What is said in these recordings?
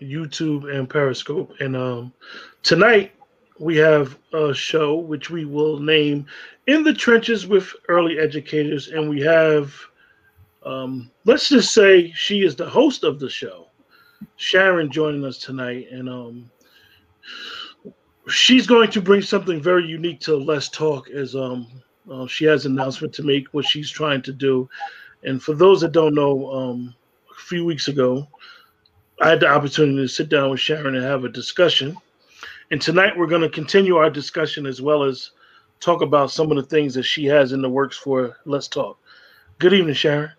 YouTube, and Periscope. And um, tonight we have a show which we will name "In the Trenches with Early Educators," and we have, um, let's just say, she is the host of the show, Sharon, joining us tonight, and um, she's going to bring something very unique to Let's Talk as um, uh, she has an announcement to make what she's trying to do. And for those that don't know, um, a few weeks ago, I had the opportunity to sit down with Sharon and have a discussion. And tonight we're going to continue our discussion as well as talk about some of the things that she has in the works for Let's Talk. Good evening, Sharon.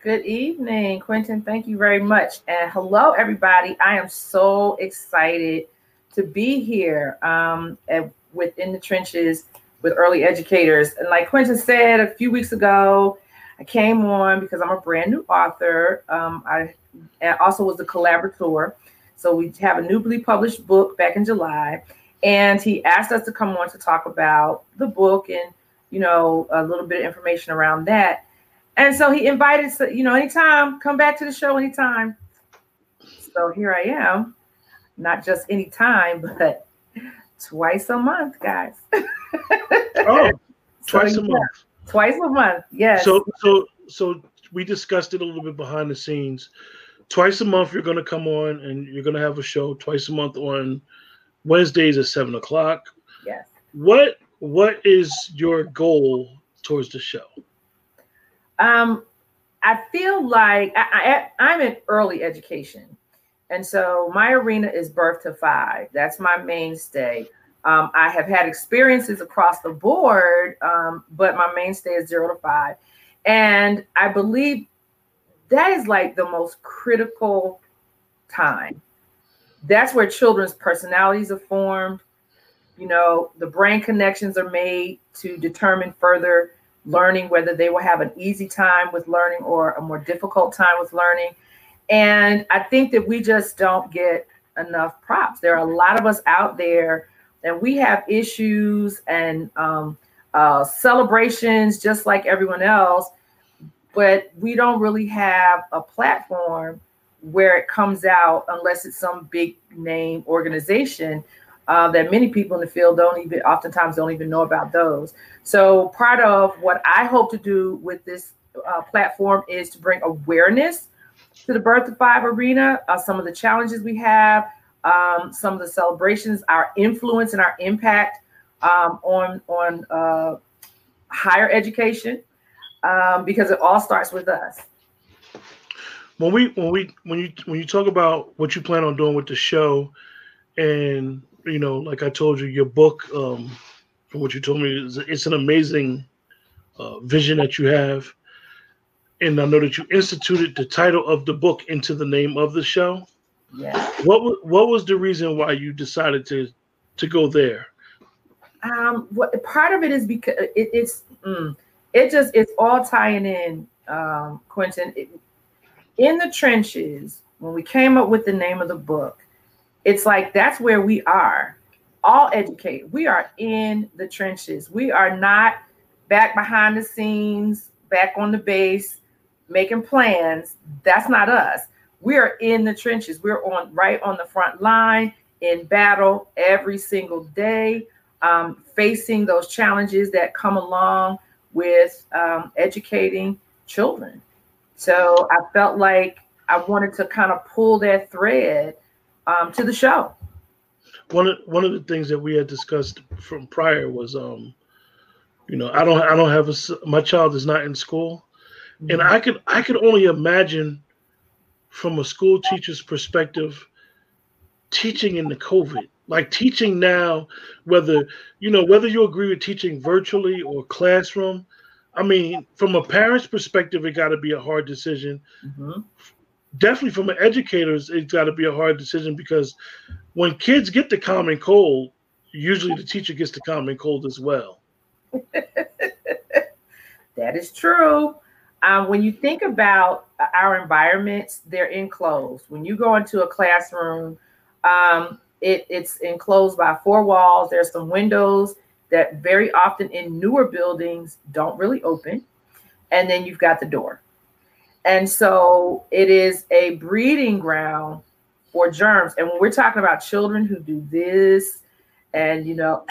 Good evening, Quentin. Thank you very much. And hello, everybody. I am so excited to be here um, at, within the trenches with early educators. And like Quentin said a few weeks ago, I came on because I'm a brand new author. Um, I also was a collaborator. So we have a newly published book back in July. And he asked us to come on to talk about the book and, you know, a little bit of information around that. And so he invited, you know, anytime, come back to the show anytime. So here I am, not just anytime, but twice a month, guys. oh, twice so, a yeah, month. Twice a month, yes. So, so, so we discussed it a little bit behind the scenes. Twice a month, you're going to come on and you're going to have a show twice a month on Wednesdays at seven o'clock. Yes. What What is your goal towards the show? Um, I feel like I, I, I'm in early education. And so my arena is birth to five. That's my mainstay. Um, I have had experiences across the board, um, but my mainstay is zero to five. And I believe that is like the most critical time. That's where children's personalities are formed. You know, the brain connections are made to determine further learning, whether they will have an easy time with learning or a more difficult time with learning. And I think that we just don't get enough props. There are a lot of us out there, and we have issues and um, uh, celebrations just like everyone else, but we don't really have a platform where it comes out unless it's some big name organization uh, that many people in the field don't even oftentimes don't even know about those. So part of what i hope to do with this uh, platform is to bring awareness to the Birth to Five arena, uh, some of the challenges we have, um, some of the celebrations, our influence and our impact um, on on uh, higher education, um, because it all starts with us. When we when we when you when you talk about what you plan on doing with the show, and you know, like I told you, your book, um, what you told me, is it's an amazing uh, vision that you have and I know that you instituted the title of the book into the name of the show. Yeah. What what was the reason why you decided to to go there? Um, what part of it is because it, it's mm, it just it's all tying in, um, Quentin. It, in the trenches, when we came up with the name of the book, it's like that's where we are. All educated. We are in the trenches. We are not back behind the scenes, back on the base, making plans. That's not us. We are in the trenches. We're on right on the front line in battle every single day, um, facing those challenges that come along with um, educating children. So I felt like I wanted to kind of pull that thread um, to the show. One of one of the things that we had discussed from prior was, um, you know, I don't I don't have a my child is not in school, and I could I could only imagine from a school teacher's perspective teaching in the COVID. Like teaching now, whether you know whether you agree with teaching virtually or classroom. I mean, from a parent's perspective, it got to be a hard decision. Mm-hmm. Definitely, from an educator's, it's got to be a hard decision because when kids get the common cold, usually the teacher gets the common cold as well. that is true. Um, when you think about our environments, they're enclosed. When you go into a classroom, um, it, it's enclosed by four walls. There's some windows that very often in newer buildings don't really open. And then you've got the door. And so it is a breeding ground for germs. And when we're talking about children who do this and, you know,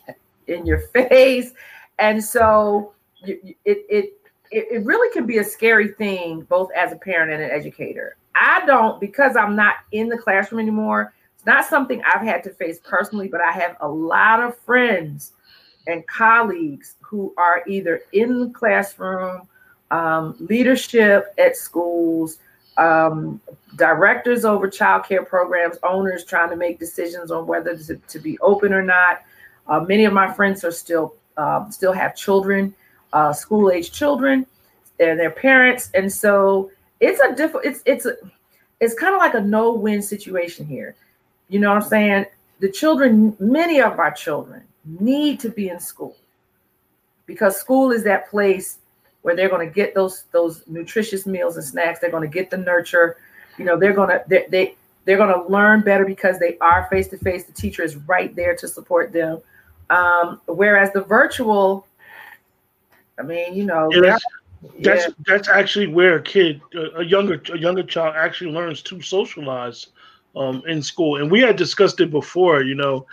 in your face, and so it, it, it, really can be a scary thing, both as a parent and an educator. I don't, because I'm not in the classroom anymore, it's not something I've had to face personally, but I have a lot of friends and colleagues who are either in the classroom, um, leadership at schools, um, directors over childcare programs, owners trying to make decisions on whether to, to be open or not. Uh, many of my friends are still uh, still have children, uh, school age children, and their parents, and so it's a different, It's it's a, it's kind of like a no win situation here. You know what I'm saying? The children, many of our children, need to be in school because school is that place where they're going to get those those nutritious meals and snacks. They're going to get the nurture. You know they're going to they, they they're going to learn better because they are face to face the teacher is right there to support them. Um, whereas the virtual i mean you know yeah, that's, that's yeah. that's actually where a kid a younger a younger child actually learns to socialize um, in school and we had discussed it before you know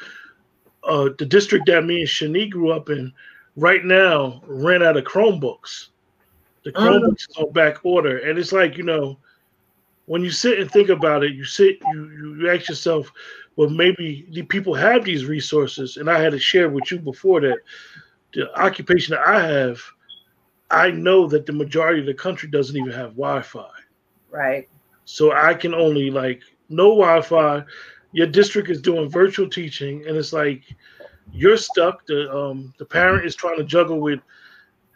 uh, the district that me and Shani grew up in right now ran out of Chromebooks. The uh-huh. Chromebooks mm. on back order, and it's like you know, when you sit and think about it, you sit, you you ask yourself, well, maybe the people have these resources, and I had to share with you before that the occupation that I have, I know that the majority of the country doesn't even have Wi-Fi. Right. So I can only like no Wi-Fi your district is doing virtual teaching, and it's like you're stuck. The um, the parent is trying to juggle with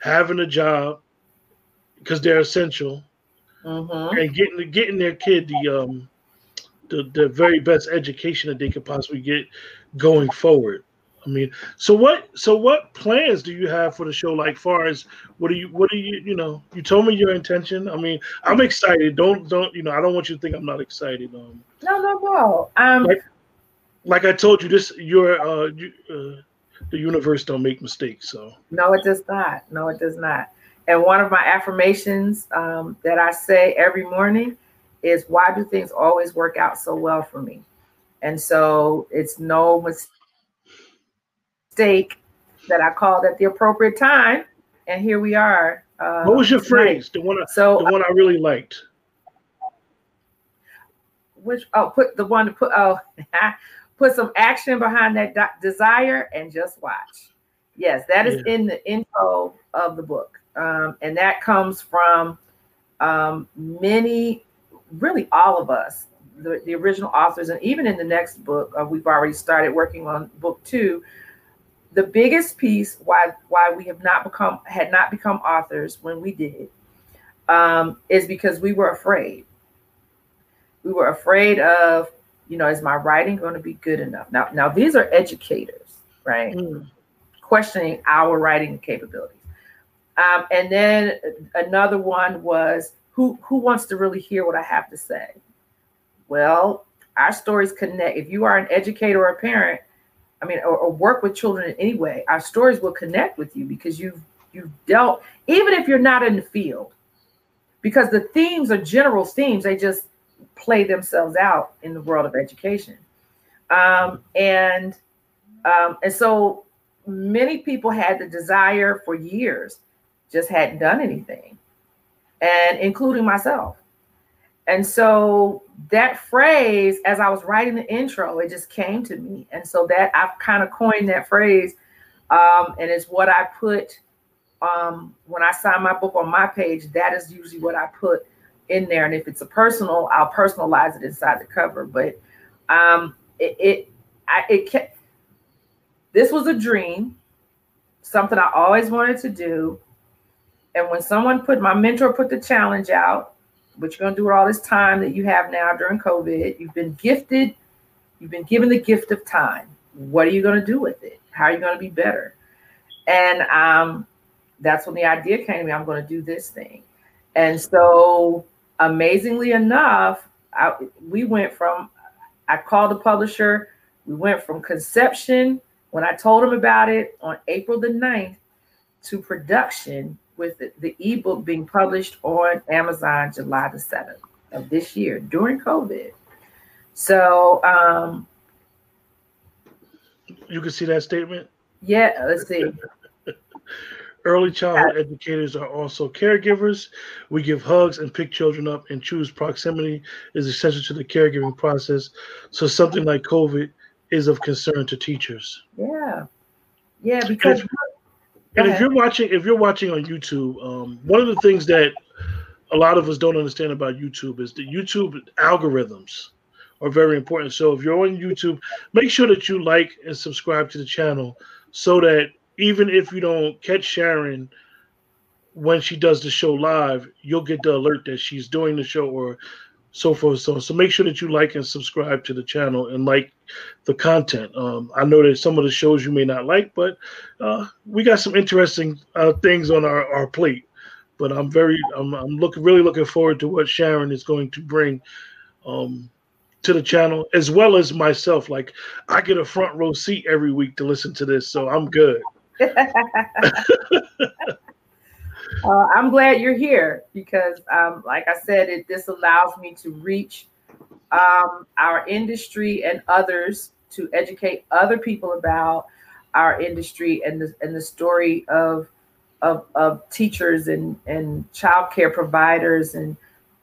having a job because they're essential, mm-hmm. and getting getting their kid the um the, the very best education that they could possibly get going forward. I mean, so what? So what plans do you have for the show? Like, far as what do you? What do you? You know, you told me your intention. I mean, I'm excited. Don't don't you know? I don't want you to think I'm not excited. Um, no, no, no. Um, like, like I told you, this your uh, you, uh, the universe don't make mistakes. So no, it does not. No, it does not. And one of my affirmations um, that I say every morning is, "Why do things always work out so well for me?" And so it's no mistake steak that I called at the appropriate time, and here we are. Uh, what was your tonight. phrase? The one, I, so the one I really liked. Which oh, put the one to put oh, put some action behind that do- desire and just watch. Yes, that is yeah. in the intro of the book, um, and that comes from um, many, really all of us, the, the original authors, and even in the next book, uh, we've already started working on book two the biggest piece why why we have not become had not become authors when we did um, is because we were afraid. We were afraid of, you know, is my writing going to be good enough? Now, now these are educators, right? Mm. Questioning our writing capabilities. Um, and then another one was who who wants to really hear what I have to say? Well, our stories connect. If you are an educator or a parent, I mean, or, or, work with children in any way, our stories will connect with you because you've you've dealt, even if you're not in the field, because the themes are general themes, they just play themselves out in the world of education. Um, and um, and so many people had the desire for years, just hadn't done anything, and including myself. And so that phrase, as I was writing the intro, it just came to me. And so that I've kind of coined that phrase. Um, and it's what I put um, when I sign my book on my page. That is usually what I put in there. And if it's a personal, I'll personalize it inside the cover. But um, it, it, I, it kept, this was a dream, something I always wanted to do. And when someone put my mentor put the challenge out, what you're going to do with all this time that you have now during COVID. You've been gifted, you've been given the gift of time. What are you going to do with it? How are you going to be better? And um, that's when the idea came to me I'm going to do this thing. And so, amazingly enough, I, we went from, I called the publisher, we went from conception when I told him about it on April the 9th to production with the, the ebook being published on Amazon July the 7th of this year during COVID. So um you can see that statement? Yeah, let's see. Early childhood educators are also caregivers. We give hugs and pick children up and choose proximity is essential to the caregiving process. So something like COVID is of concern to teachers. Yeah. Yeah, because and if, you're watching if you're watching on YouTube, um, one of the things that a lot of us don't understand about YouTube is the YouTube algorithms are very important. So if you're on YouTube, make sure that you like and subscribe to the channel so that even if you don't catch Sharon when she does the show live, you'll get the alert that she's doing the show or so forth. So, so make sure that you like and subscribe to the channel and like the content. Um, I know that some of the shows you may not like, but uh, we got some interesting uh, things on our, our plate. But I'm very, I'm, I'm looking really looking forward to what Sharon is going to bring um, to the channel, as well as myself. Like I get a front row seat every week to listen to this, so I'm good. Uh, I'm glad you're here because, um, like I said, it this allows me to reach um, our industry and others to educate other people about our industry and the and the story of of, of teachers and and childcare providers and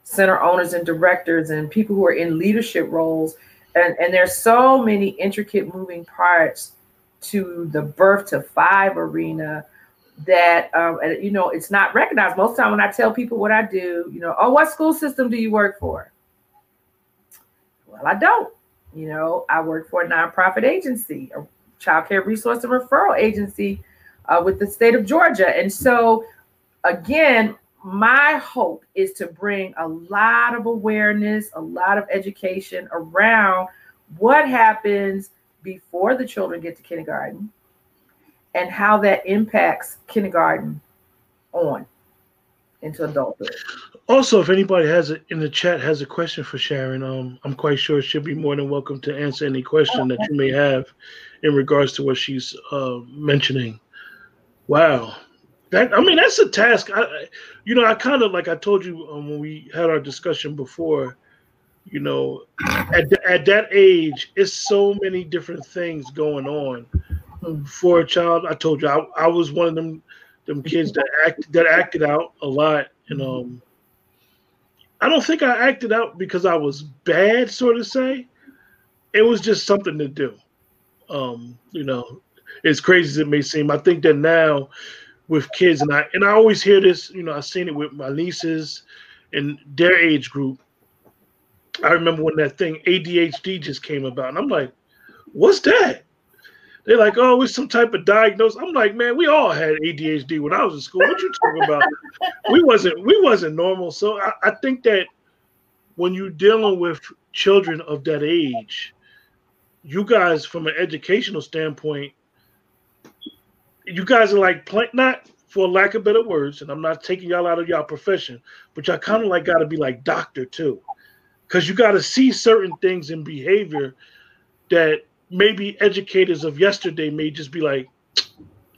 center owners and directors and people who are in leadership roles. And and there's so many intricate moving parts to the birth to five arena that um, you know it's not recognized. Most of the time when i tell people what i do you know oh what school system do you work for? Well i don't. You know i work for a nonprofit agency a child care resource and referral agency uh, with the state of georgia. And so again my hope is to bring a lot of awareness a lot of education around what happens before the children get to kindergarten and how that impacts kindergarten on into adulthood. Also, if anybody has it in the chat has a question for Sharon, um, I'm quite sure she'll be more than welcome to answer any question that you may have in regards to what she's uh, mentioning. Wow, that I mean that's a task. I, you know, I kind of like I told you um, when we had our discussion before. You know, at at that age, it's so many different things going on for a child. I told you I, I was one of them them kids that act that acted out a lot, and um, I don't think I acted out because I was bad, so to say. It was just something to do. Um, you know, as crazy as it may seem, I think that now with kids, and I and I always hear this. You know, I've seen it with my nieces and their age group. I remember when that thing ADHD just came about, and I'm like, "What's that?" They're like, oh, it's some type of diagnosis. I'm like, man, we all had ADHD when I was in school. What you talking about? we wasn't we wasn't normal. So I, I think that when you're dealing with children of that age, you guys, from an educational standpoint, you guys are like not for lack of better words, and I'm not taking y'all out of y'all profession, but y'all kind of like got to be like doctor too, because you got to see certain things in behavior that maybe educators of yesterday may just be like,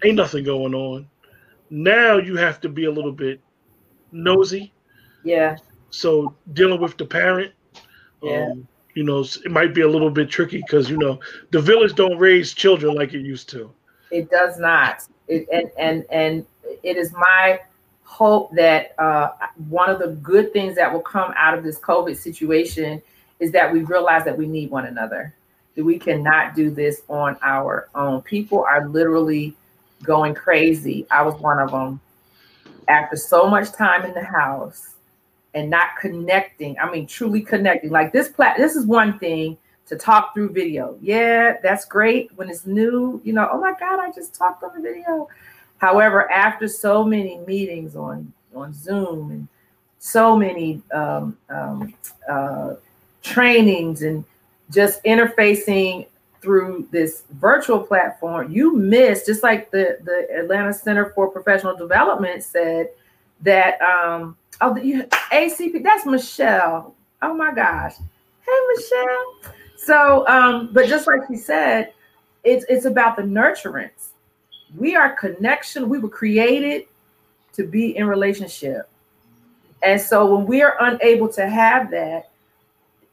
ain't nothing going on. Now you have to be a little bit nosy. Yeah. So dealing with the parent, yeah. Um, you know, it might be a little bit tricky because you know the village don't raise children like it used to. It does not. It, and and and it is my hope that uh, one of the good things that will come out of this COVID situation is that we realize that we need one another we cannot do this on our own. People are literally going crazy. I was one of them. After so much time in the house and not connecting, I mean, truly connecting. Like this plat, this is one thing to talk through video. Yeah, that's great when it's new. You know, oh my God, I just talked on the video. However, after so many meetings on on Zoom and so many um, um, uh, trainings and just interfacing through this virtual platform, you miss just like the the Atlanta Center for Professional Development said that um oh the ACP that's Michelle. Oh my gosh. Hey Michelle. So um but just like he said, it's it's about the nurturance. We are connection. We were created to be in relationship. And so when we are unable to have that,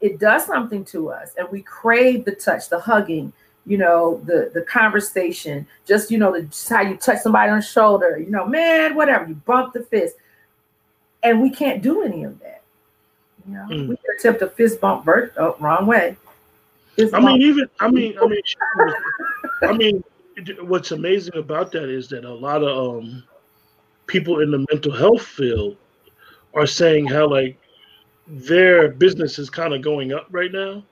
it does something to us and we crave the touch, the hugging, you know, the the conversation, just you know, the, just how you touch somebody on the shoulder, you know, man, whatever, you bump the fist. And we can't do any of that. You know, mm. we attempt a fist bump vert oh, wrong way. Fist I bump. mean, even I mean, I mean, I mean, what's amazing about that is that a lot of um, people in the mental health field are saying how like their business is kind of going up right now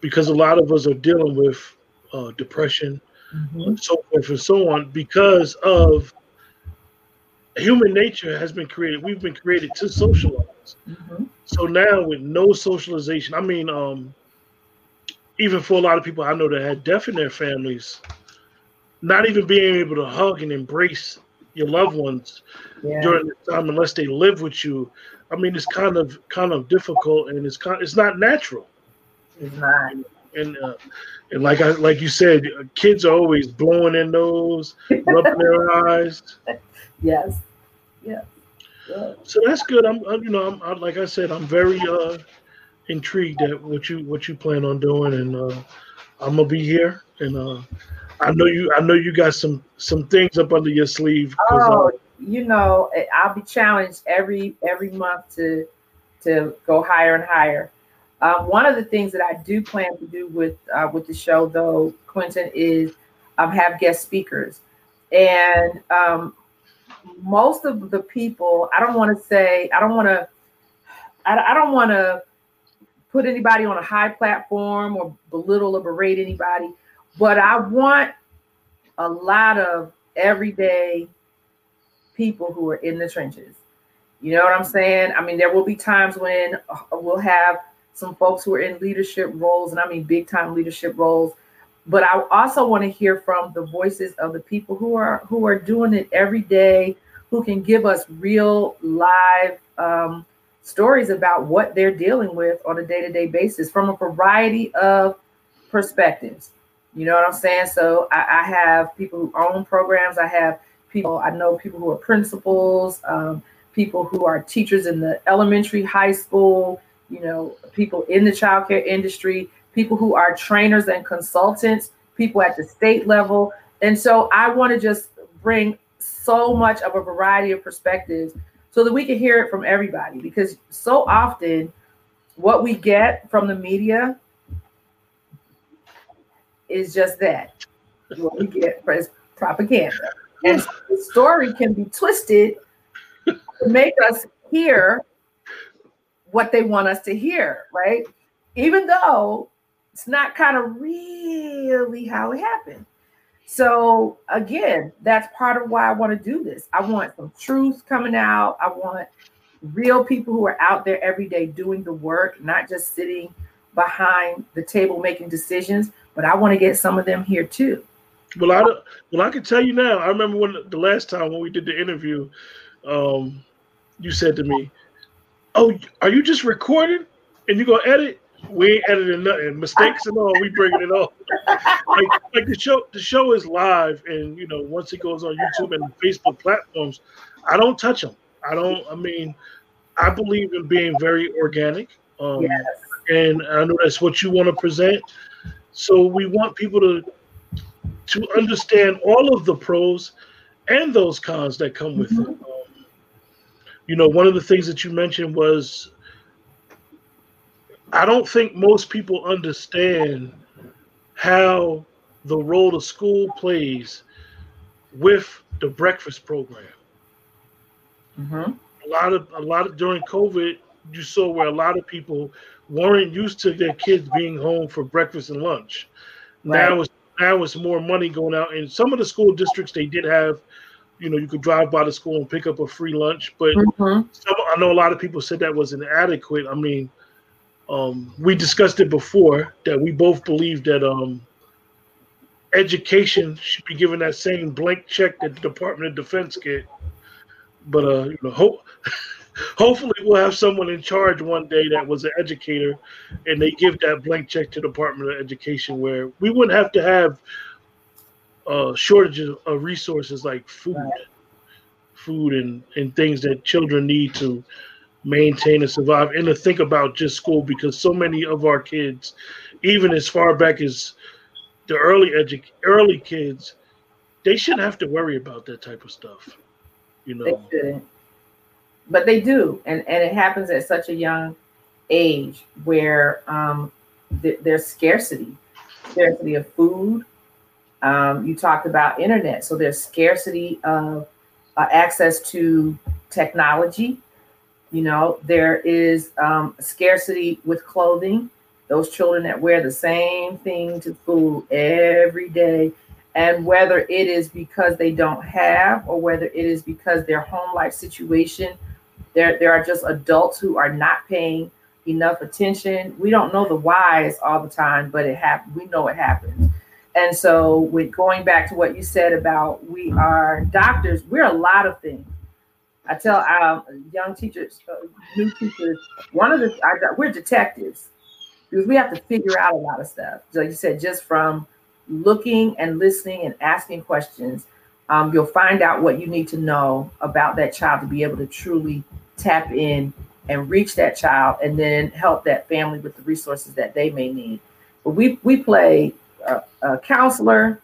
because a lot of us are dealing with uh, depression mm-hmm. and so forth and so on because of human nature has been created we've been created to socialize mm-hmm. so now with no socialization i mean um, even for a lot of people i know that had death in their families not even being able to hug and embrace your loved ones yeah. during this time unless they live with you. I mean, it's kind of kind of difficult and it's kind it's not natural. It's not. And uh, and like I like you said, kids are always blowing their nose, rubbing their eyes. Yes. Yeah. So that's good. I'm, I'm you know I'm I, like I said I'm very uh intrigued at what you what you plan on doing and uh I'm gonna be here and uh I know you. I know you got some some things up under your sleeve. Oh, uh, you know, I'll be challenged every every month to to go higher and higher. Um, one of the things that I do plan to do with uh, with the show, though, Quentin, is um, have guest speakers, and um, most of the people. I don't want to say. I don't want to. I, I don't want to put anybody on a high platform or belittle or berate anybody. But I want a lot of everyday people who are in the trenches. You know what I'm saying? I mean, there will be times when uh, we'll have some folks who are in leadership roles, and I mean big time leadership roles. But I also want to hear from the voices of the people who are who are doing it every day, who can give us real live um, stories about what they're dealing with on a day to day basis from a variety of perspectives. You know what I'm saying? So I, I, have people who own programs. I have people, I know people who are principals, um, people who are teachers in the elementary, high school, you know, people in the childcare industry, people who are trainers and consultants, people at the state level. And so I want to just bring so much of a variety of perspectives so that we can hear it from everybody because so often what we get from the media is just that. What we get is propaganda. And the story can be twisted to make us hear what they want us to hear, right? Even though it's not kind of really how it happened. So again, that's part of why I want to do this. I want some truth coming out. I want real people who are out there every day doing the work, not just sitting behind the table making decisions, but I want to get some of them here too. Well, I well I can tell you now. I remember when the last time when we did the interview, um, you said to me, "Oh, are you just recording and you gonna edit?" We ain't editing nothing, mistakes and all. We bringing it up. like, like the show, the show is live, and you know once it goes on YouTube and Facebook platforms, I don't touch them. I don't. I mean, I believe in being very organic. Um, yes. And I know that's what you want to present. So we want people to to understand all of the pros and those cons that come with mm-hmm. it. Um, you know, one of the things that you mentioned was I don't think most people understand how the role the school plays with the breakfast program. Mm-hmm. A lot of a lot of during COVID, you saw where a lot of people weren't used to their kids being home for breakfast and lunch. Right. Now it's now it's more money going out. In some of the school districts, they did have, you know, you could drive by the school and pick up a free lunch. But mm-hmm. some, I know a lot of people said that was inadequate. I mean, um, we discussed it before that we both believe that um, education should be given that same blank check that the Department of Defense get. But uh, you know, hope hopefully we'll have someone in charge one day that was an educator and they give that blank check to the department of education where we wouldn't have to have uh, shortages of resources like food food and, and things that children need to maintain and survive and to think about just school because so many of our kids, even as far back as the early edu- early kids, they shouldn't have to worry about that type of stuff. You know. But they do. And and it happens at such a young age where um, th- there's scarcity, scarcity of food. Um, you talked about internet, so there's scarcity of uh, access to technology. You know, there is um, scarcity with clothing. Those children that wear the same thing to school every day, and whether it is because they don't have or whether it is because their home life situation, there there are just adults who are not paying enough attention. We don't know the whys all the time, but it happens. We know it happens. And so, with going back to what you said about we are doctors, we're a lot of things. I tell um, young teachers, uh, new teachers, one of the I, we're detectives because we have to figure out a lot of stuff. Like you said, just from looking and listening and asking questions, um, you'll find out what you need to know about that child to be able to truly tap in and reach that child, and then help that family with the resources that they may need. But we we play a, a counselor,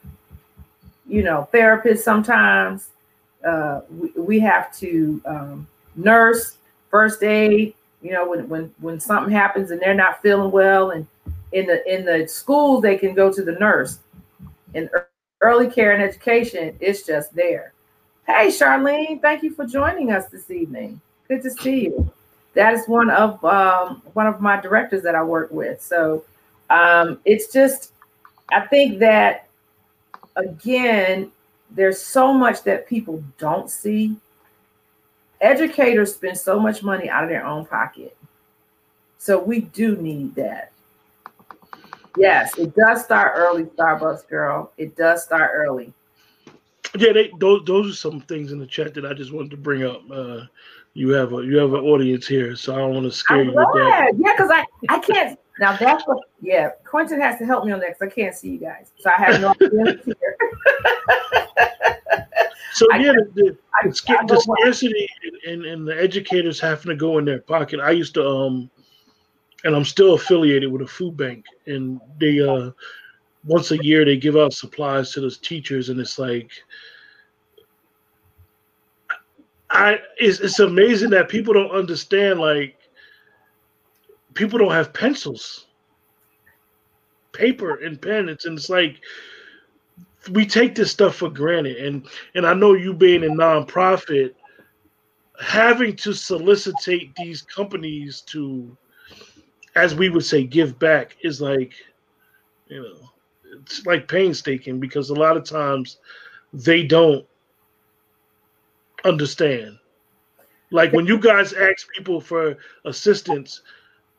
you know, therapist sometimes. Uh, we, we have to um, nurse, first aid. You know, when when when something happens and they're not feeling well, and in the in the schools they can go to the nurse. In early care and education, it's just there. Hey, Charlene, thank you for joining us this evening. Good to see you. That is one of um, one of my directors that I work with. So um, it's just I think that again, there's so much that people don't see. Educators spend so much money out of their own pocket. So we do need that. Yes, it does start early, Starbucks girl. It does start early. Yeah, they, those those are some things in the chat that I just wanted to bring up. Uh, you have a you have an audience here, so I don't want to scare I'm you. With that. Yeah, because I I can't now that's what, yeah. Quentin has to help me on that because I can't see you guys, so I have no idea here. so yeah, the, I, the, I, the scarcity and, and the educators having to go in their pocket. I used to um, and I'm still affiliated with a food bank, and they uh, once a year they give out supplies to those teachers, and it's like. I it's, it's amazing that people don't understand like people don't have pencils, paper and pen. It's and it's like we take this stuff for granted. And and I know you being a nonprofit, having to solicitate these companies to, as we would say, give back is like, you know, it's like painstaking because a lot of times they don't understand. Like when you guys ask people for assistance,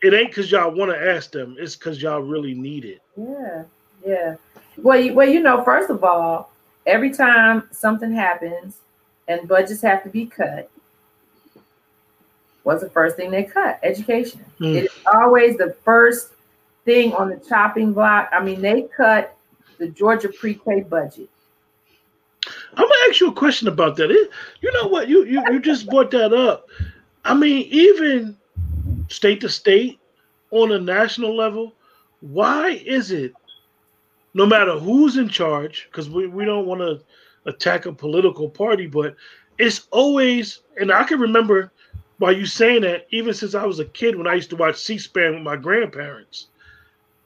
it ain't because y'all want to ask them. It's because y'all really need it. Yeah, yeah. Well, you, well, you know, first of all, every time something happens and budgets have to be cut, what's the first thing they cut? Education. Mm. It is always the first thing on the chopping block. I mean, they cut the Georgia pre-K budget. I'm gonna ask you a question about that. It, you know what? You, you you just brought that up. I mean, even state to state on a national level, why is it no matter who's in charge, because we, we don't want to attack a political party, but it's always, and I can remember by you saying that, even since I was a kid when I used to watch C SPAN with my grandparents,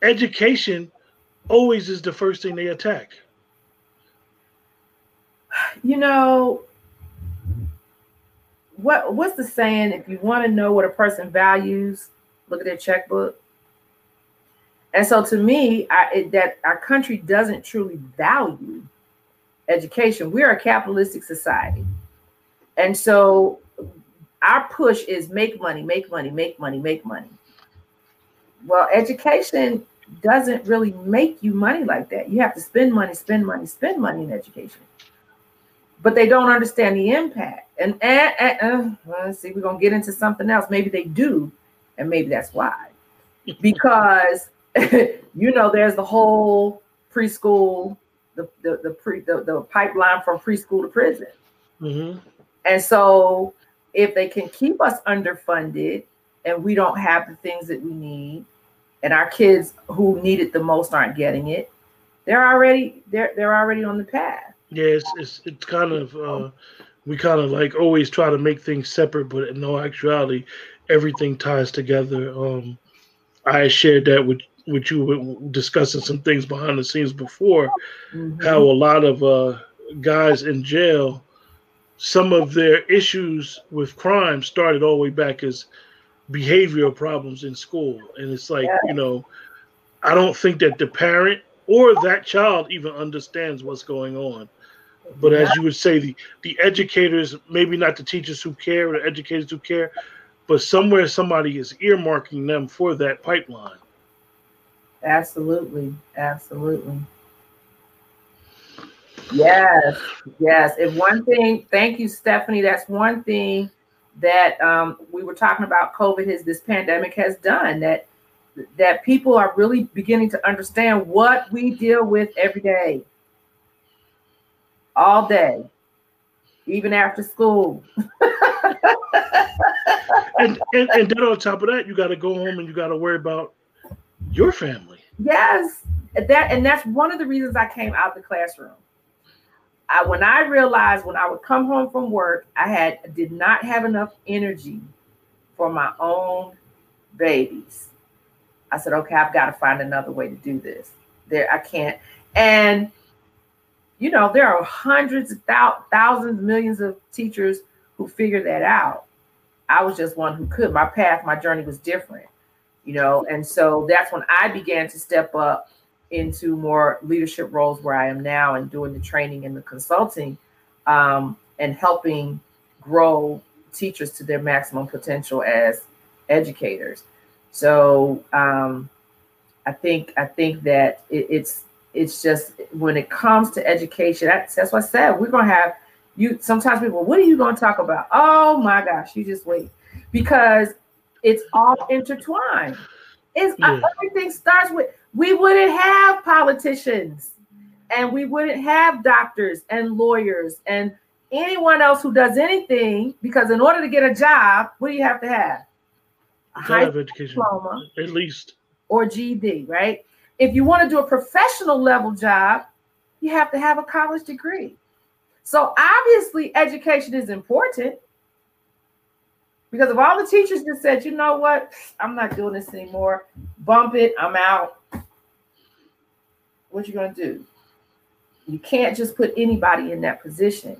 education always is the first thing they attack. You know, what what's the saying? If you want to know what a person values, look at their checkbook. And so, to me, I, it, that our country doesn't truly value education. We're a capitalistic society, and so our push is make money, make money, make money, make money. Well, education doesn't really make you money like that. You have to spend money, spend money, spend money in education but they don't understand the impact. And, and, and uh, let's see, we're gonna get into something else. Maybe they do, and maybe that's why. Because you know, there's the whole preschool, the the the pre the, the pipeline from preschool to prison. Mm-hmm. And so if they can keep us underfunded and we don't have the things that we need, and our kids who need it the most aren't getting it, they're already they're they're already on the path. Yeah, it's it's, it's kind of uh, we kind of like always try to make things separate, but in no actuality, everything ties together. Um, I shared that with with you discussing some things behind the scenes before, mm-hmm. how a lot of uh, guys in jail, some of their issues with crime started all the way back as behavioral problems in school, and it's like yeah. you know, I don't think that the parent or that child even understands what's going on. But as you would say, the the educators, maybe not the teachers who care, or the educators who care, but somewhere somebody is earmarking them for that pipeline. Absolutely, absolutely. Yes, yes. If one thing, thank you, Stephanie. That's one thing that um, we were talking about. COVID has this pandemic has done that that people are really beginning to understand what we deal with every day, all day, even after school. and, and and then on top of that, you got to go home and you got to worry about your family. Yes, that and that's one of the reasons I came out the classroom. I, when I realized when I would come home from work, I had did not have enough energy for my own babies. I said, okay, I've got to find another way to do this. There, I can't. And you know, there are hundreds thousands, millions of teachers who figure that out. I was just one who could. My path, my journey was different, you know, and so that's when I began to step up into more leadership roles where I am now and doing the training and the consulting um, and helping grow teachers to their maximum potential as educators. So um, I think I think that it, it's it's just when it comes to education, that's, that's what I said. We're gonna have you sometimes people, what are you going to talk about? Oh my gosh, you just wait because it's all intertwined. It's yeah. everything starts with we wouldn't have politicians and we wouldn't have doctors and lawyers and anyone else who does anything because in order to get a job, what do you have to have? High education diploma, at least, or GED, right? If you want to do a professional level job, you have to have a college degree. So obviously, education is important because if all the teachers just said, you know what, I'm not doing this anymore, bump it, I'm out. What you gonna do? You can't just put anybody in that position.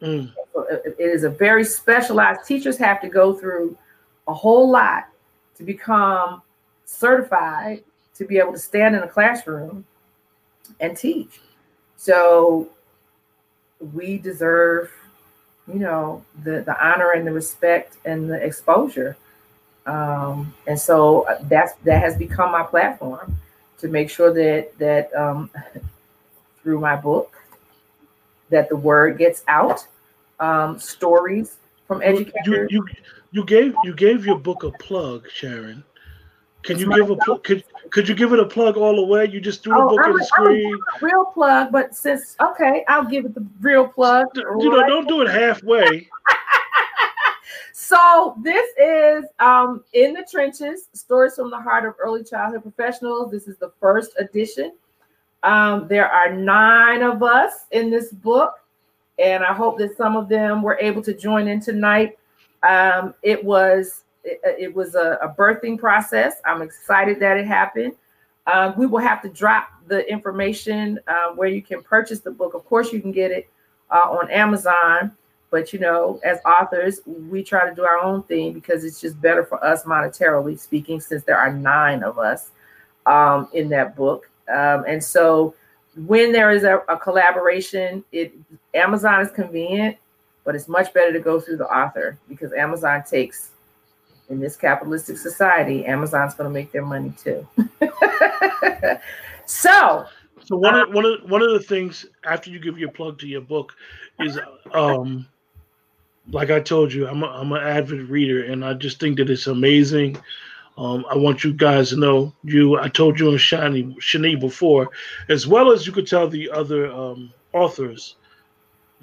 Mm. It is a very specialized. Teachers have to go through a whole lot to become certified to be able to stand in a classroom and teach. So we deserve, you know, the the honor and the respect and the exposure. Um, and so that's that has become my platform to make sure that that um, through my book that the word gets out, um, stories from educators. You, you you gave you gave your book a plug, Sharon. Can you give a plug? Could, could you give it a plug all the way? You just threw oh, the book on the screen. real plug, but since okay, I'll give it the real plug. You know, don't do it halfway. so this is um, in the trenches: stories from the heart of early childhood professionals. This is the first edition. Um, there are nine of us in this book, and I hope that some of them were able to join in tonight. Um, it was it, it was a, a, birthing process. I'm excited that it happened. Uh, we will have to drop the information uh, where you can purchase the book. Of course, you can get it uh, on Amazon, but you know, as authors, we try to do our own thing because it's just better for us monetarily speaking, since there are nine of us um, in that book. Um, and so, when there is a, a collaboration, it Amazon is convenient, but it's much better to go through the author because Amazon takes in this capitalistic society, Amazon's going to make their money too. so, so one of one of one of the things after you give your plug to your book is, um, like I told you, I'm a, I'm an avid reader, and I just think that it's amazing. Um, I want you guys to know you. I told you and Shani Shani before, as well as you could tell the other um, authors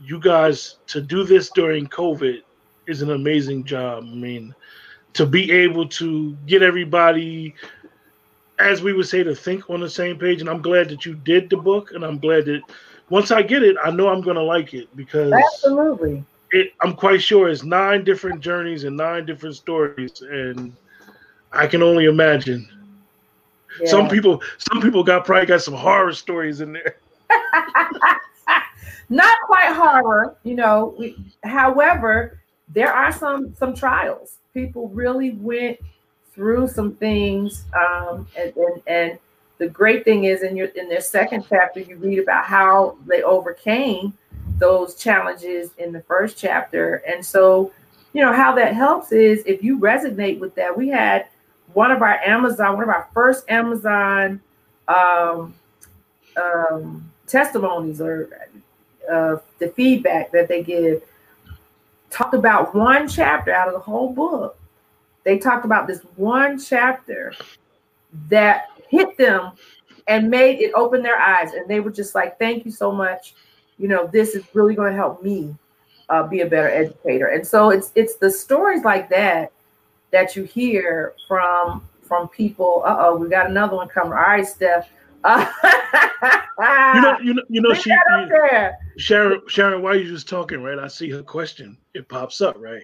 you guys to do this during COVID is an amazing job. I mean, to be able to get everybody, as we would say, to think on the same page. And I'm glad that you did the book, and I'm glad that once I get it, I know I'm going to like it because absolutely, it, I'm quite sure it's nine different journeys and nine different stories, and I can only imagine. Yeah. Some people, some people got probably got some horror stories in there. Not quite horror, you know. We, however, there are some some trials. People really went through some things, um, and, and, and the great thing is in your in their second chapter, you read about how they overcame those challenges in the first chapter, and so you know how that helps is if you resonate with that. We had one of our Amazon, one of our first Amazon um, um, testimonies or uh, the feedback that they give talked about one chapter out of the whole book. They talked about this one chapter that hit them and made it open their eyes. And they were just like, thank you so much. You know, this is really going to help me uh, be a better educator. And so it's it's the stories like that that you hear from from people. Uh oh, we got another one coming. All right, Steph. Uh, you know, you know, you know, she, Sharon, Sharon, while you just talking, right? I see her question. It pops up, right?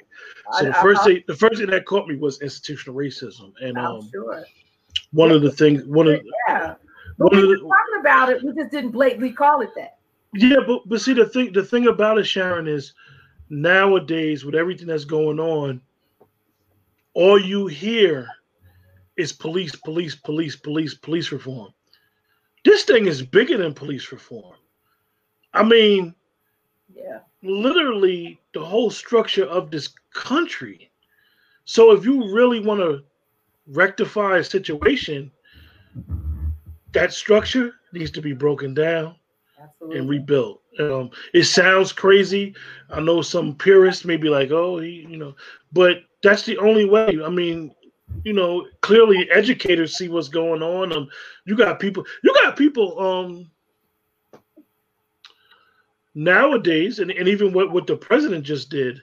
So I, the first thing, the first thing that caught me was institutional racism, and I'm um, sure. one yeah. of the things, one of yeah, one of the, talking about it, we just didn't blatantly call it that. Yeah, but but see the thing, the thing about it, Sharon, is nowadays with everything that's going on, all you hear is police, police, police, police, police reform. This thing is bigger than police reform. I mean, yeah, literally the whole structure of this country. So if you really want to rectify a situation, that structure needs to be broken down Absolutely. and rebuilt. Um, it sounds crazy. I know some purists may be like, "Oh, he," you know, but that's the only way. I mean, you know, clearly educators see what's going on. Um, you got people, you got people, um, nowadays, and, and even what, what the president just did,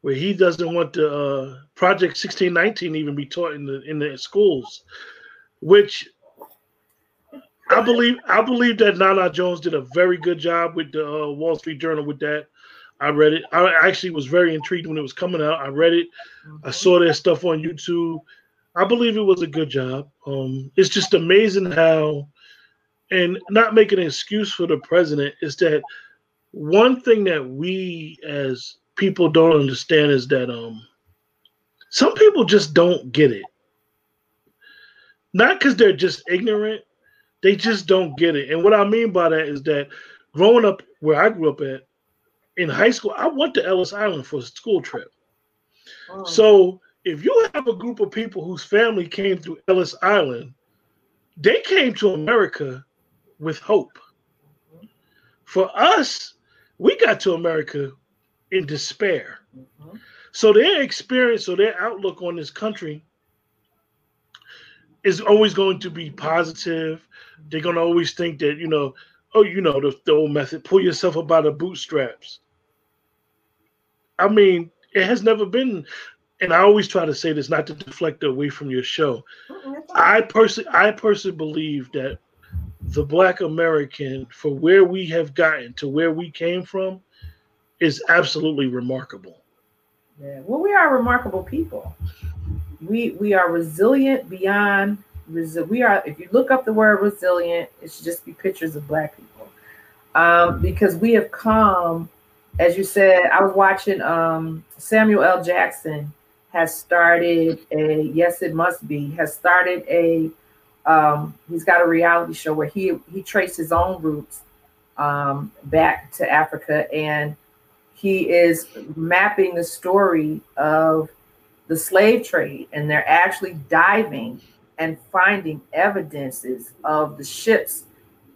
where he doesn't want the uh, Project 1619 even be taught in the in the schools, which I believe I believe that Hannah Jones did a very good job with the uh, Wall Street Journal with that. I read it. I actually was very intrigued when it was coming out. I read it. I saw their stuff on YouTube. I believe it was a good job. Um, it's just amazing how, and not making an excuse for the president, is that one thing that we as people don't understand is that um, some people just don't get it. Not because they're just ignorant, they just don't get it. And what I mean by that is that growing up where I grew up at, in high school, I went to Ellis Island for a school trip. Oh. So if you have a group of people whose family came through Ellis Island, they came to America with hope. For us, we got to America in despair. Mm-hmm. So their experience or their outlook on this country is always going to be positive. They're going to always think that, you know, oh, you know, the, the old method, pull yourself up by the bootstraps. I mean, it has never been and I always try to say this not to deflect away from your show. I personally, I personally believe that the Black American, for where we have gotten to where we came from, is absolutely remarkable. Yeah, well, we are remarkable people. We we are resilient beyond. We are. If you look up the word resilient, it should just be pictures of Black people, um, because we have come. As you said, I was watching um, Samuel L. Jackson has started a yes it must be has started a um, he's got a reality show where he he traced his own roots um, back to Africa and he is mapping the story of the slave trade and they're actually diving and finding evidences of the ships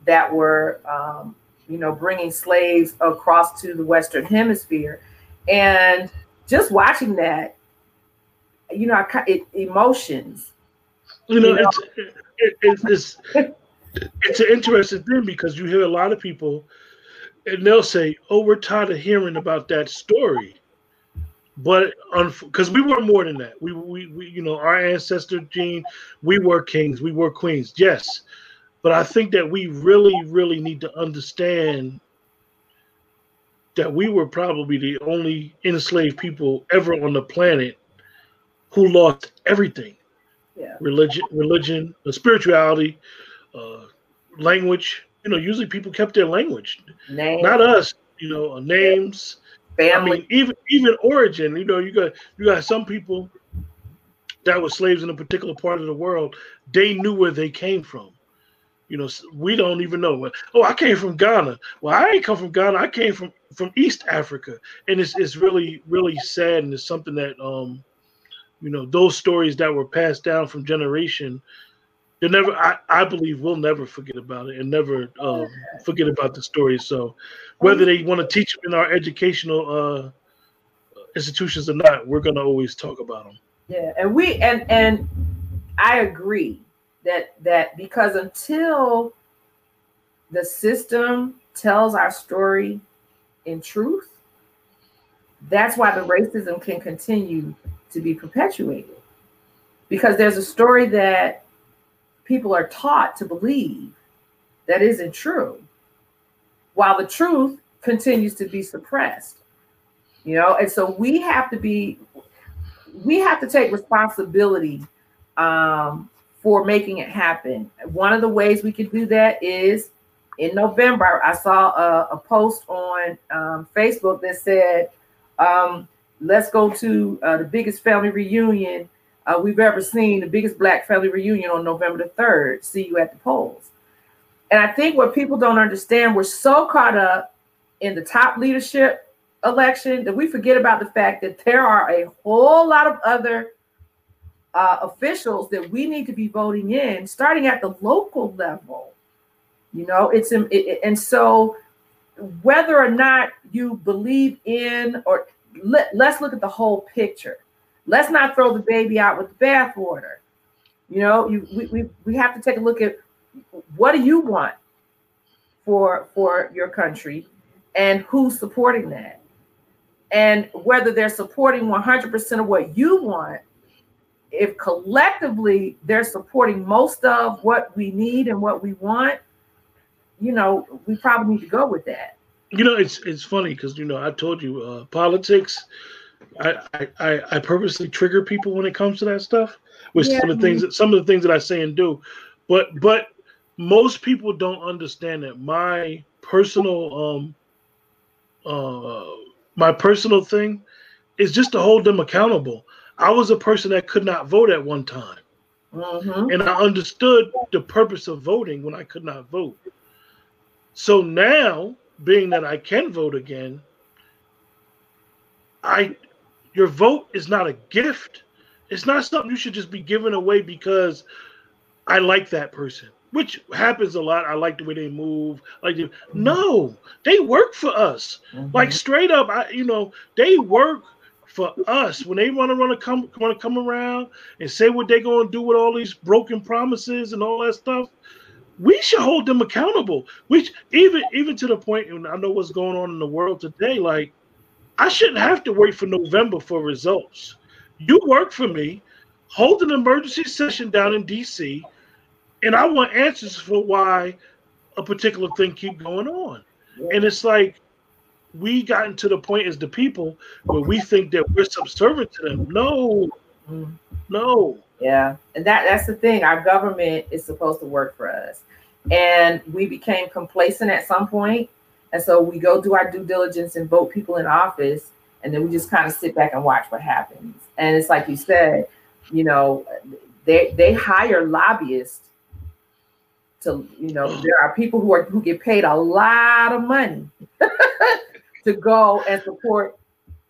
that were um, you know bringing slaves across to the western hemisphere and just watching that you know, I, it, emotions. You know, you know? It's, it, it's, it's, it's an interesting thing because you hear a lot of people and they'll say, "Oh, we're tired of hearing about that story." But because we were more than that, we, we we you know our ancestor gene, we were kings, we were queens, yes. But I think that we really, really need to understand that we were probably the only enslaved people ever on the planet who lost everything. Yeah. Religion, religion, uh, spirituality, uh, language. You know, usually people kept their language. Name. Not us. You know, uh, names. Family. I mean, even even origin. You know, you got you got some people that were slaves in a particular part of the world. They knew where they came from. You know, we don't even know. Oh, I came from Ghana. Well, I ain't come from Ghana. I came from from East Africa, and it's it's really really sad, and it's something that um, you know, those stories that were passed down from generation. They never. I, I believe we'll never forget about it and never um, forget about the stories. So, whether they want to teach them in our educational uh, institutions or not, we're going to always talk about them. Yeah, and we and and I agree that that because until the system tells our story in truth, that's why the racism can continue to be perpetuated. Because there's a story that people are taught to believe that isn't true, while the truth continues to be suppressed. You know, and so we have to be, we have to take responsibility um, for making it happen. One of the ways we could do that is in November, I saw a, a post on um, Facebook that said, um, let's go to uh, the biggest family reunion uh, we've ever seen, the biggest black family reunion on November the 3rd. See you at the polls. And I think what people don't understand, we're so caught up in the top leadership election that we forget about the fact that there are a whole lot of other uh, officials that we need to be voting in, starting at the local level. You know, it's it, it, and so whether or not you believe in or let, let's look at the whole picture. Let's not throw the baby out with the bathwater. You know, you we, we, we have to take a look at what do you want for for your country and who's supporting that and whether they're supporting 100% of what you want if collectively they're supporting most of what we need and what we want, you know, we probably need to go with that. You know, it's it's funny because you know I told you uh, politics. I, I I purposely trigger people when it comes to that stuff with yeah. some of the things that some of the things that I say and do, but but most people don't understand that my personal um uh my personal thing is just to hold them accountable. I was a person that could not vote at one time. Mm-hmm. And I understood the purpose of voting when I could not vote. So now, being that I can vote again, I your vote is not a gift. It's not something you should just be giving away because I like that person, which happens a lot. I like the way they move. Like mm-hmm. no, they work for us. Mm-hmm. Like straight up, I you know they work for us when they want to run a come want to come around and say what they're going to do with all these broken promises and all that stuff we should hold them accountable. Which even even to the point and i know what's going on in the world today like i shouldn't have to wait for november for results. You work for me hold an emergency session down in dc and i want answers for why a particular thing keep going on. And it's like we gotten to the point as the people where we think that we're subservient to them. No, mm-hmm. no. Yeah, and that that's the thing. Our government is supposed to work for us, and we became complacent at some point, and so we go do our due diligence and vote people in office, and then we just kind of sit back and watch what happens. And it's like you said, you know, they they hire lobbyists to you know there are people who are who get paid a lot of money to go and support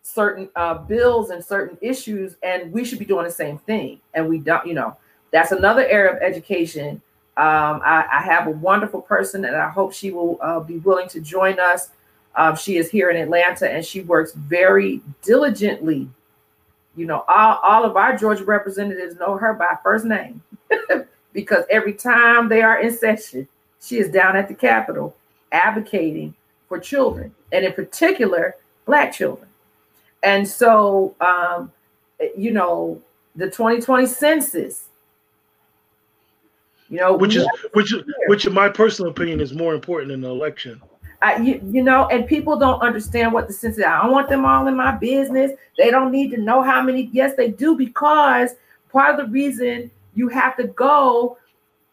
certain uh, bills and certain issues, and we should be doing the same thing. And we don't, you know, that's another area of education. Um, I, I, have a wonderful person, and I hope she will uh, be willing to join us. Um, she is here in Atlanta, and she works very diligently. You know, all, all of our Georgia representatives know her by first name because every time they are in session, she is down at the Capitol advocating for children, and in particular, Black children. And so, um, you know, the 2020 census, you know, which is which which in my personal opinion is more important than the election. I, you, you know, and people don't understand what the census. I don't want them all in my business. They don't need to know how many. Yes, they do because part of the reason you have to go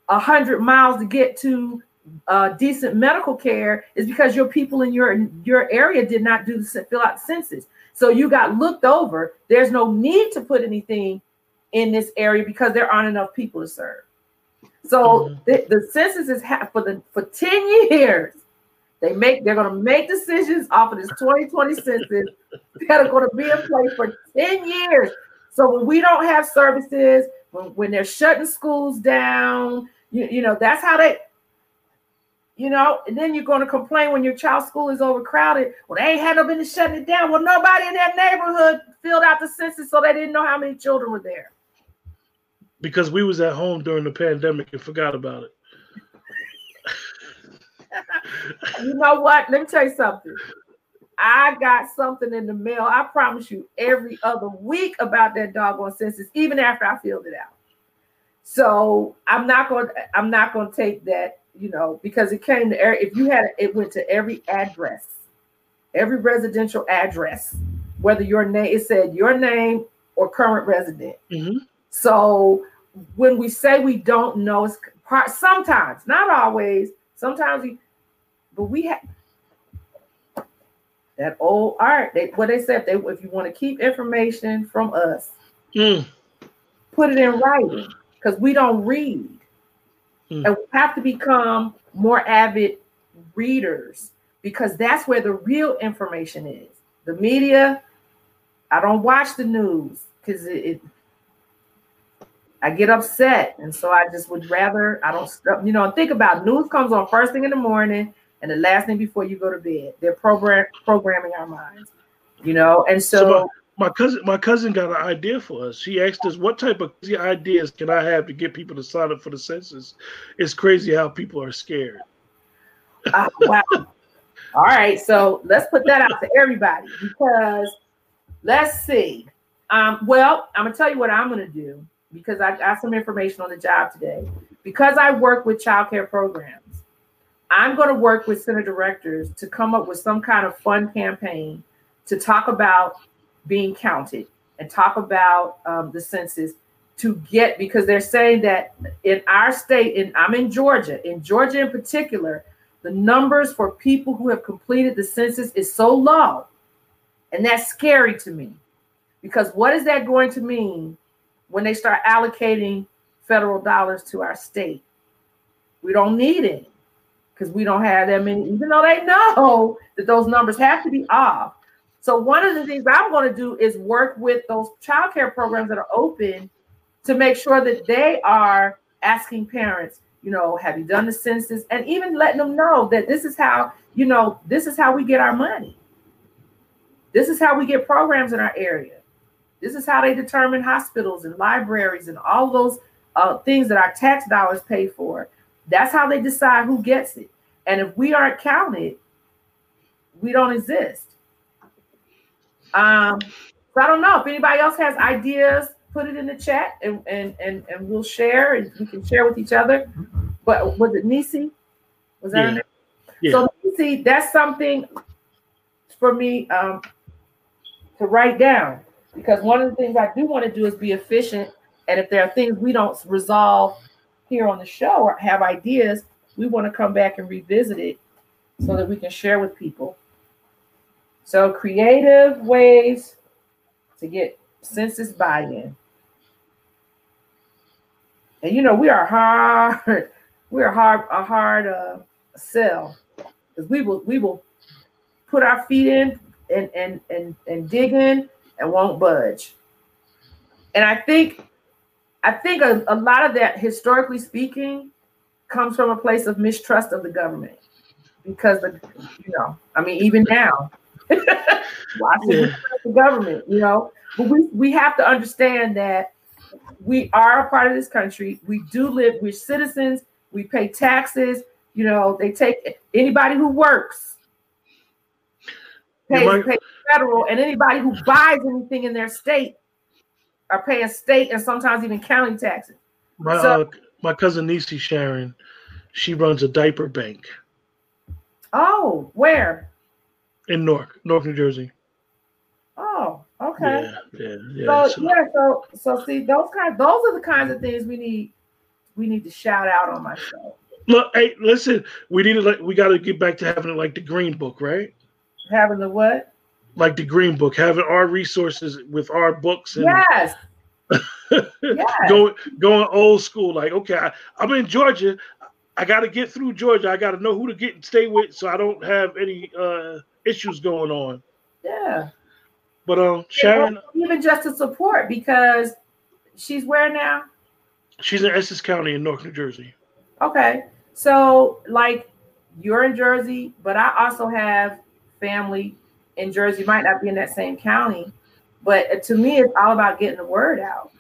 a hundred miles to get to uh, decent medical care is because your people in your your area did not do the fill out the census. So you got looked over. There's no need to put anything in this area because there aren't enough people to serve. So mm-hmm. the, the census is ha- for the for 10 years. They make they're gonna make decisions off of this 2020 census that are gonna be in place for 10 years. So when we don't have services, when, when they're shutting schools down, you, you know, that's how they you know, and then you're going to complain when your child's school is overcrowded. Well, they ain't had no business shutting it down. Well, nobody in that neighborhood filled out the census, so they didn't know how many children were there. Because we was at home during the pandemic and forgot about it. you know what? Let me tell you something. I got something in the mail. I promise you every other week about that doggone census, even after I filled it out. So I'm not going. I'm not going to take that you know, because it came to if you had it went to every address, every residential address, whether your name it said your name or current resident. Mm-hmm. So when we say we don't know, it's part sometimes, not always. Sometimes we, but we have that old art. They what they said. They if you want to keep information from us, mm. put it in writing because we don't read. Mm. And we have to become more avid readers because that's where the real information is. The media, I don't watch the news because it, it, I get upset. And so I just would rather, I don't, you know, think about news comes on first thing in the morning and the last thing before you go to bed. They're program programming our minds, you know, and so, so my cousin my cousin got an idea for us. She asked us what type of ideas can I have to get people to sign up for the census. It's crazy how people are scared. Uh, wow. All right, so let's put that out to everybody because let's see. Um, well, I'm gonna tell you what I'm gonna do because I got some information on the job today. Because I work with child care programs, I'm gonna work with center directors to come up with some kind of fun campaign to talk about being counted and talk about um, the census to get because they're saying that in our state, and I'm in Georgia, in Georgia in particular, the numbers for people who have completed the census is so low. And that's scary to me because what is that going to mean when they start allocating federal dollars to our state? We don't need it because we don't have that many, even though they know that those numbers have to be off. So one of the things I'm going to do is work with those childcare programs that are open to make sure that they are asking parents, you know, have you done the census? And even letting them know that this is how, you know, this is how we get our money. This is how we get programs in our area. This is how they determine hospitals and libraries and all those uh, things that our tax dollars pay for. That's how they decide who gets it. And if we aren't counted, we don't exist. Um, so I don't know if anybody else has ideas, put it in the chat and and and, and we'll share and we can share with each other. But was it Nisi? Was that yeah. yeah. So Nisi, that's something for me um, to write down because one of the things I do want to do is be efficient. And if there are things we don't resolve here on the show or have ideas, we want to come back and revisit it so that we can share with people. So creative ways to get census buy-in. And you know, we are hard, we are hard, a hard uh, sell because we will we will put our feet in and and and and dig in and won't budge. And I think I think a, a lot of that, historically speaking, comes from a place of mistrust of the government because the you know, I mean, even now, Washington yeah. the government, you know. But we, we have to understand that we are a part of this country. We do live, we're citizens, we pay taxes, you know, they take anybody who works pays, pays federal, and anybody who buys anything in their state are paying state and sometimes even county taxes. My so, uh, my cousin Niecy Sharon, she runs a diaper bank. Oh, where? In Newark, Newark, New Jersey. Oh, okay. Yeah, yeah, yeah. So, so yeah, so so see those kind those are the kinds of things we need we need to shout out on my show. Look, hey, listen, we need to like we got to get back to having it like the Green Book, right? Having the what? Like the Green Book, having our resources with our books. And, yes. yes. going going old school, like okay, I, I'm in Georgia. I got to get through Georgia. I got to know who to get and stay with, so I don't have any uh, issues going on. Yeah. But um, Sharon, even just to support because she's where now? She's in Essex County in North New Jersey. Okay, so like you're in Jersey, but I also have family in Jersey. Might not be in that same county, but to me, it's all about getting the word out.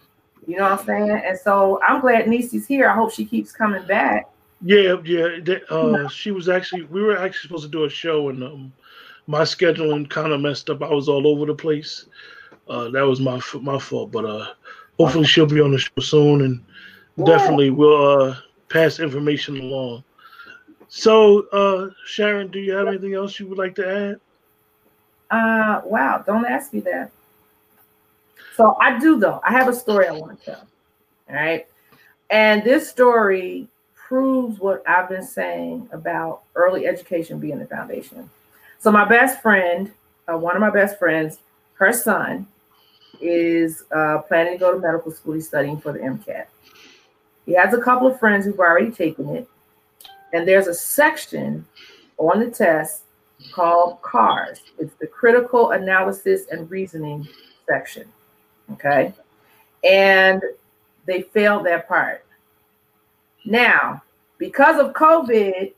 You know what I'm saying? And so I'm glad Niecy's here. I hope she keeps coming back. Yeah, yeah. Uh, she was actually we were actually supposed to do a show and um, my scheduling kind of messed up. I was all over the place. Uh, that was my my fault, but uh, hopefully she'll be on the show soon, and yeah. definitely will uh, pass information along. So, uh, Sharon, do you have anything else you would like to add? Uh, wow! Don't ask me that. So I do though. I have a story I want to tell. All right, and this story proves what I've been saying about early education being the foundation. So my best friend, uh, one of my best friends, her son is uh, planning to go to medical school. He's studying for the MCAT. He has a couple of friends who've already taken it, and there's a section on the test called CARS. It's the critical analysis and reasoning section. Okay. And they failed that part. Now, because of COVID,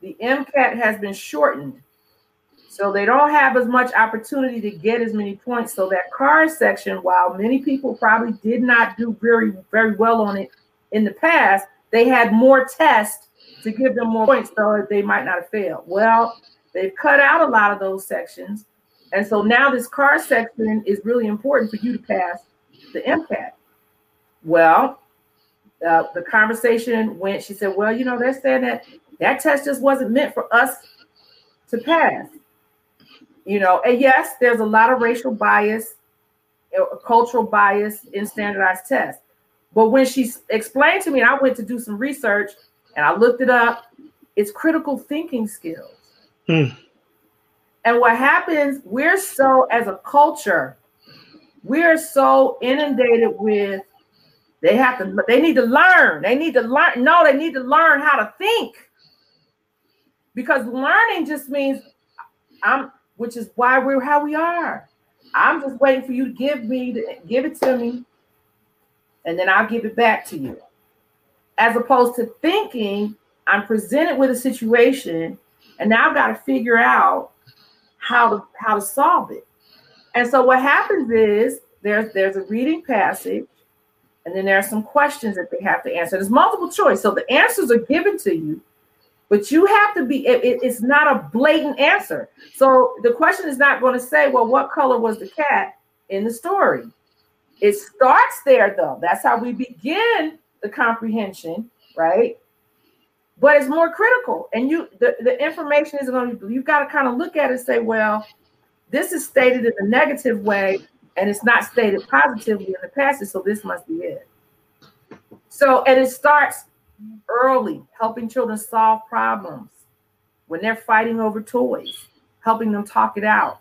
the MCAT has been shortened so they don't have as much opportunity to get as many points. So that CARS section, while many people probably did not do very, very well on it in the past, they had more tests to give them more points, so they might not have failed. Well, they've cut out a lot of those sections. And so now this CARS section is really important for you to pass the MCAT. Well, uh, the conversation went, she said, Well, you know, they're saying that that test just wasn't meant for us to pass. You know and yes there's a lot of racial bias uh, cultural bias in standardized tests. But when she explained to me and i went to do some research and i looked it up it's critical thinking skills. Hmm. and what happens we're so as a culture we're so inundated with they have to they need to learn they need to learn no they need to learn how to think because learning just means i'm which is why we're how we are. I'm just waiting for you to give me to give it to me, and then I'll give it back to you. As opposed to thinking, I'm presented with a situation, and now I've got to figure out how to how to solve it. And so what happens is there's there's a reading passage, and then there are some questions that they have to answer. There's multiple choice, so the answers are given to you, but you have to be, it, it's not a blatant answer. So the question is not going to say, well, what color was the cat in the story? It starts there, though. That's how we begin the comprehension, right? But it's more critical. And you, the, the information is going to, you've got to kind of look at it and say, well, this is stated in a negative way and it's not stated positively in the passage. So this must be it. So, and it starts early, helping children solve problems when they're fighting over toys, helping them talk it out.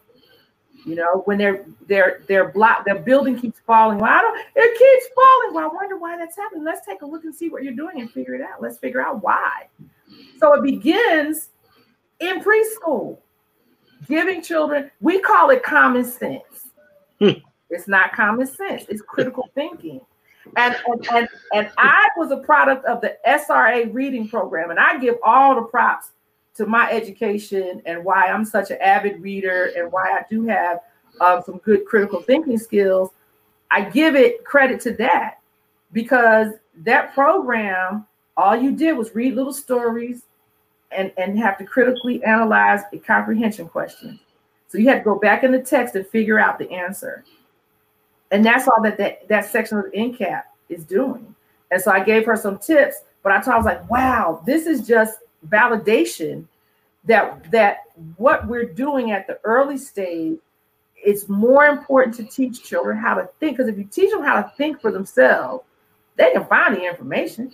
You know, when they're they're they're block their building keeps falling. Well, I don't it keeps falling. Well, I wonder why that's happening. Let's take a look and see what you're doing and figure it out. Let's figure out why. So it begins in preschool, giving children, we call it common sense. Hmm. It's not common sense, it's critical thinking and, and and and I was a product of the SRA reading program, and I give all the props to my education and why I'm such an avid reader and why I do have um, some good critical thinking skills. I give it credit to that because that program, all you did was read little stories and and have to critically analyze a comprehension question. So you had to go back in the text and figure out the answer. And that's all that that, that section of the MCAT is doing. And so I gave her some tips, but I, I was like, wow, this is just validation that that what we're doing at the early stage it's more important to teach children how to think because if you teach them how to think for themselves they can find the information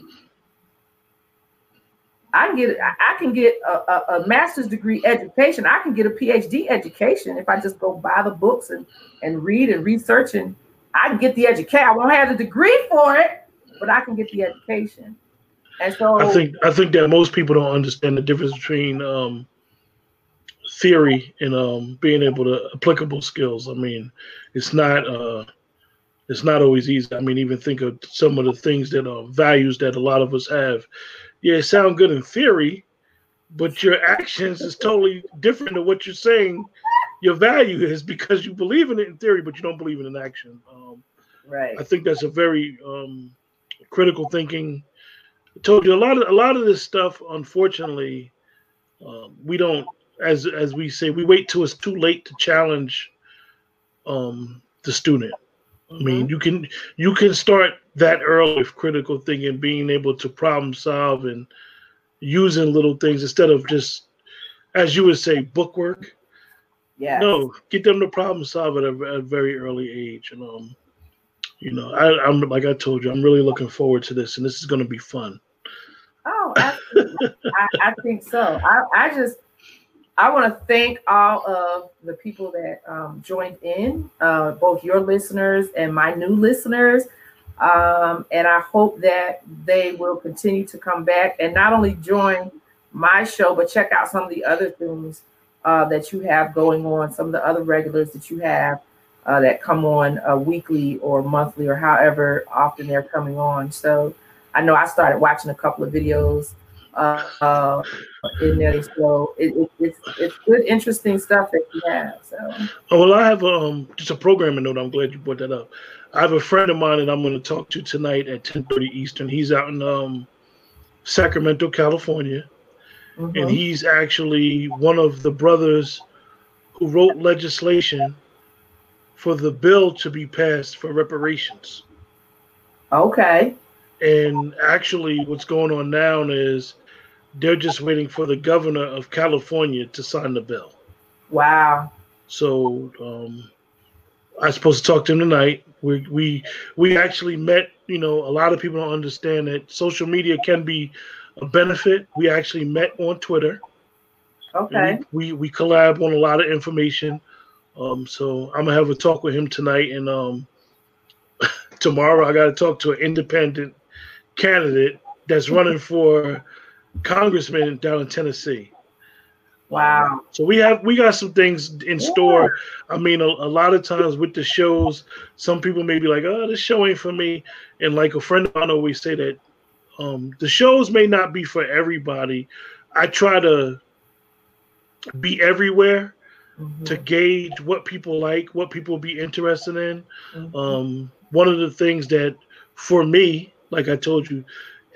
i can get i can get a, a, a, master's degree education i can get a phd education if i just go buy the books and and read and research and i can get the education i won't have the degree for it but i can get the education and so I think I think that most people don't understand the difference between um, theory and um, being able to applicable skills. I mean, it's not uh, it's not always easy. I mean, even think of some of the things that are values that a lot of us have. Yeah, it sounds good in theory, but your actions is totally different than what you're saying. Your value is because you believe in it in theory, but you don't believe in it in action. Um, right. I think that's a very um, critical thinking I told you a lot of a lot of this stuff. Unfortunately, um, we don't, as as we say, we wait till it's too late to challenge um, the student. I mean, mm-hmm. you can you can start that early with critical thinking, being able to problem solve, and using little things instead of just, as you would say, bookwork. Yeah. No, get them to problem solve at a, at a very early age, and um, you know, I, am like I told you, I'm really looking forward to this, and this is going to be fun. Oh, absolutely. I, I, think so. I, I just I want to thank all of the people that um, joined in, uh, both your listeners and my new listeners. Um, and I hope that they will continue to come back and not only join my show, but check out some of the other things uh, that you have going on, some of the other regulars that you have uh, that come on uh, weekly or monthly or however often they're coming on. So I know I started watching a couple of videos uh, uh in there. So it, it, it's it's good, interesting stuff that you have. So. Oh, well, I have um just a programming note. I'm glad you brought that up. I have a friend of mine that I'm going to talk to tonight at 10:30 Eastern. He's out in um, Sacramento, California, mm-hmm. and he's actually one of the brothers who wrote legislation for the bill to be passed for reparations. Okay. And actually, what's going on now is they're just waiting for the governor of California to sign the bill. Wow. So um, I'm supposed to talk to him tonight. We we we actually met. You know, a lot of people don't understand that social media can be a benefit. We actually met on Twitter. Okay. We, we, we collab on a lot of information. Um, so I'm gonna have a talk with him tonight, and um, tomorrow I got to talk to an independent candidate that's running for congressman down in Tennessee. Wow. So we have we got some things in yeah. store. I mean, a, a, lot of times with the shows, some people may be like, "Oh, this show ain't for me," and like a friend of mine always say that um, the shows may not be for everybody. I try to be everywhere mm-hmm. to gauge what people like, what people be interested in. Mm-hmm. Um, one of the things that for me, like I told you,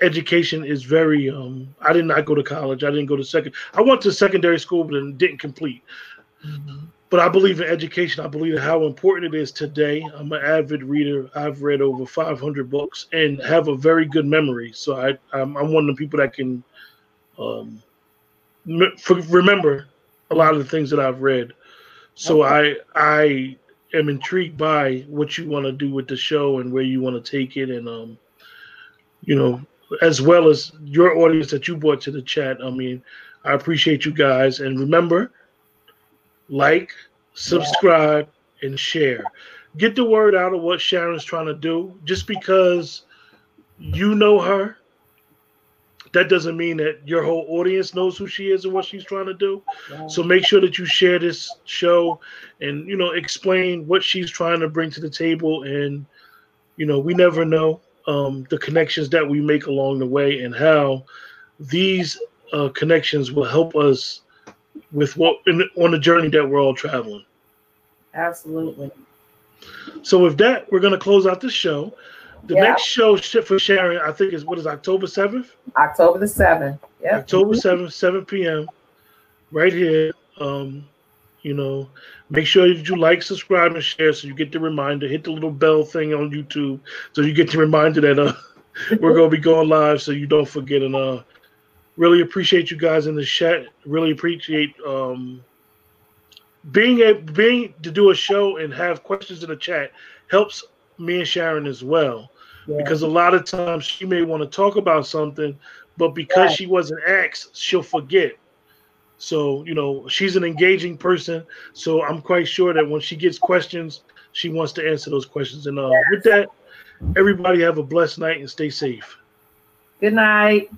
education is very um, I did not go to college. I didn't go to second I went to secondary school but didn't complete. Mm-hmm. But I believe in education. I believe in how important it is today. I'm an avid reader. I've read over 500 books and have a very good memory. So I, I'm, I'm one of the people that can um, remember a lot of the things that I've read. So okay. I I am intrigued by what you want to do with the show and where you want to take it, and um, you know, as well as your audience that you brought to the chat. I mean, I appreciate you guys, and remember, like, subscribe, and share. Get the word out of what Sharon's trying to do. Just because you know her that doesn't mean that your whole audience knows who she is and what she's trying to do. So make sure that you share this show and you know explain what she's trying to bring to the table. And you know, we never know um, the connections that we make along the way and how these uh, connections will help us with what in, on the journey that we're all traveling. Absolutely. So with that, we're going to close out the show. The yeah. next show for Sharon, I think, is what is October 7th? October the 7th. Yeah. October 7th, 7 p.m. Right here. Um, You know, make sure that you like, subscribe, and share so you get the reminder. Hit the little bell thing on YouTube so you get the reminder that uh we're gonna be going live so you don't forget. And uh really appreciate you guys in the chat. Really appreciate um being a being to do a show and have questions in the chat helps me and Sharon as well. Yeah. Because a lot of times she may want to talk about something, but because she wasn't asked, she'll forget. So, you know, she's an engaging person. So I'm quite sure that when she gets questions, she wants to answer those questions. And uh, with that, everybody have a blessed night and stay safe. Good night.